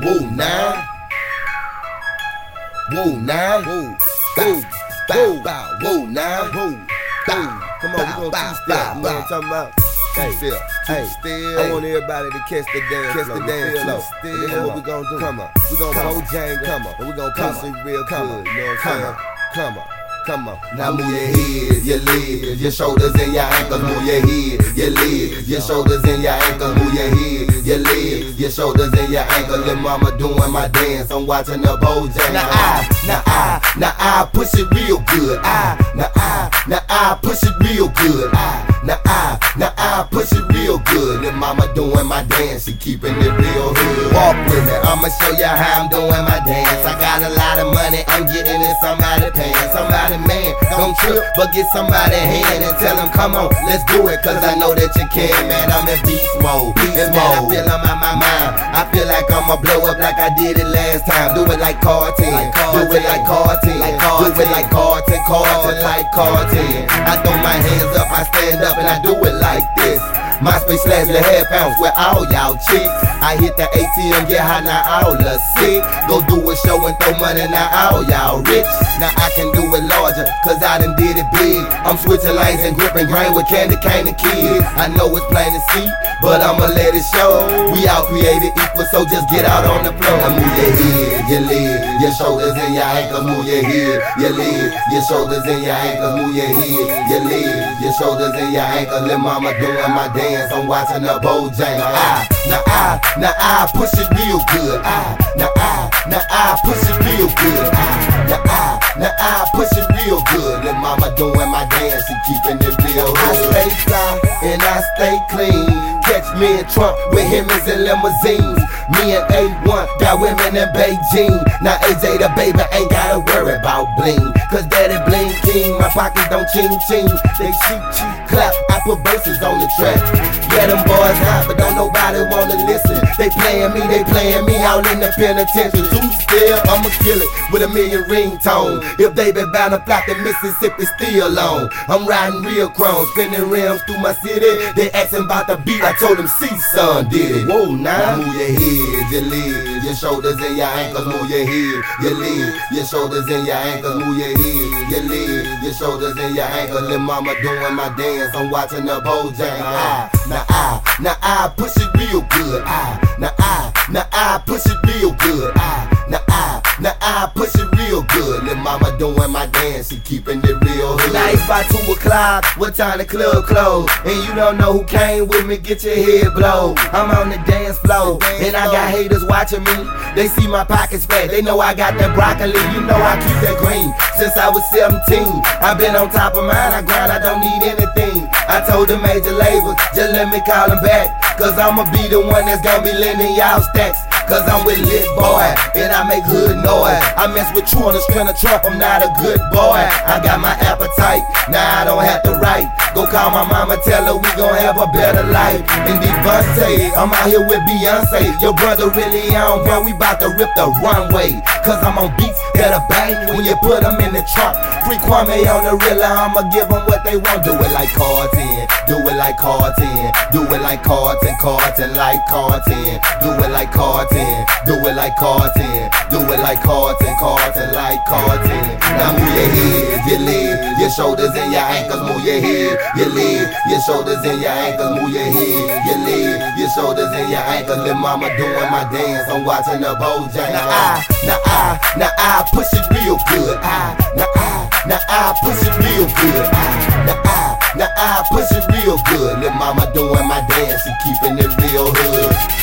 Whoa, now. Whoa, now. Whoa, whoa, bow, bow, whoa, now. Whoa, bow. Come on, we gonna two step. You know what I'm talking about? Hey, Two step. hey, Still, I want everybody to catch the dance Catch the dance flow. Still. Then what we gonna do? Come on. We gonna on. Come on. And we gonna Come on. real Come good. on. You know what Come I'm saying? on. Come on. Come on. Now move your head, your legs, your shoulders and your ankles. Move your head, your legs, your shoulders and your ankles. Shoulders and your ankles. Little mama doing my dance. I'm watching the Bojangles. Now I, now I, now I push it real good. I, now I, now I push it real good. I, now I, now I push it real good. Little mama doing my dance. She keeping it real hood. Walk with me. I'ma show you how I'm doing my dance. I got a lot of money. I'm getting in somebody's pants. Somebody man, don't trip, but get somebody hand and tell them, come on, let's do it, cause I know that you can, man. I'm in beast mode. Beast and man, I feel I'm out my mind. I feel like I'ma blow up like I did it last time. Do it like Carton. Do it like Carton. Do it like Carton. Carton like Carton. I throw my hands up, I stand up, and I do it like this. MySpace slash the head pounds where all y'all chicks. I hit the ATM, get high, now all the sick. Go do a show and throw money, now all y'all rich. Now I can do it larger, cause I done did it big. I'm switching lanes and gripping grain with candy cane and kids. I know it's plain to see, but I'ma let it show. We all created equal, so just get out on the floor. Now move your head, your leg, your shoulders and your ankles. Move your head, your leg, your shoulders and your ankles. Move your head, your leg, your shoulders and your ankles. Little mama doing my dance. I'm watching the Bojangles. I, now I, now I push it real good. I, now I, now I push it real good. I, now I, now I push it real good. Little mama doing my dance and keeping it real. good. I stay fly and I stay clean. Catch me and Trump with him in limousines. Me and A1 got women in Beijing. Now AJ the baby ain't gotta worry about bling. Cause daddy bling king, my pockets don't ching ching. They cheap cheap clap, I put verses on the track. Yeah, them boys hot, but don't nobody wanna listen. They playing me, they playing me out in the penitentiary. Two still, I'ma kill it with a million ringtone. If they been bound to flop, the Mississippi still on. I'm riding real chrome, spinning rims through my city. They asking about the beat, I told them C son did it. Whoa, now move your head, your legs, your shoulders and your ankles. Move your head, your legs, your shoulders and your ankles. Move your head, your legs, your shoulders and your ankles. Little mama doing my dance, I'm watching the Bojangles. I, now I, now I push it real good. I, now I, now I push it real good. I, now I, now I push it doing my dance, she keeping it real. Now it's by two o'clock, what time the club close? And you don't know who came with me, get your head blown. I'm on the dance floor, and I got haters watching me. They see my pockets fat, they know I got that broccoli. You know I keep that green since I was 17. I've been on top of mine, I grind, I don't need anything. I told the major labels, just let me call them back. Cause I'ma be the one that's gonna be lending y'all stacks. Cause I'm with Lit Boy, and I make hood noise. I mess with you on the strand of Trump, I'm not a good boy. I got my appetite, now I don't have to write. Go call my mama, tell her we gon' have a better life. And Devontae, I'm out here with Beyonce. Your brother really on, bro, we bout to rip the runway. Cause I'm on beats that'll bang when you put them in the trunk. Free Kwame on the real, I'ma give them what they want. Do it like Carton, do it like Carton, do it like Carton, Carton like Carton, do it like Carton, do it like Carton, do it like Carton, Carton like Carton. Now move your head, your legs, your shoulders and your ankles, move your head, your legs, your shoulders and your ankles, move your head, your legs, your shoulders and your ankles. Little mama doing my dance, I'm watching the Bojangles. Now I, now I, now I push it real good. I, now I, now I push it real good. I, now I, now I push it real good. Little mama doing my dance and keeping it real hood.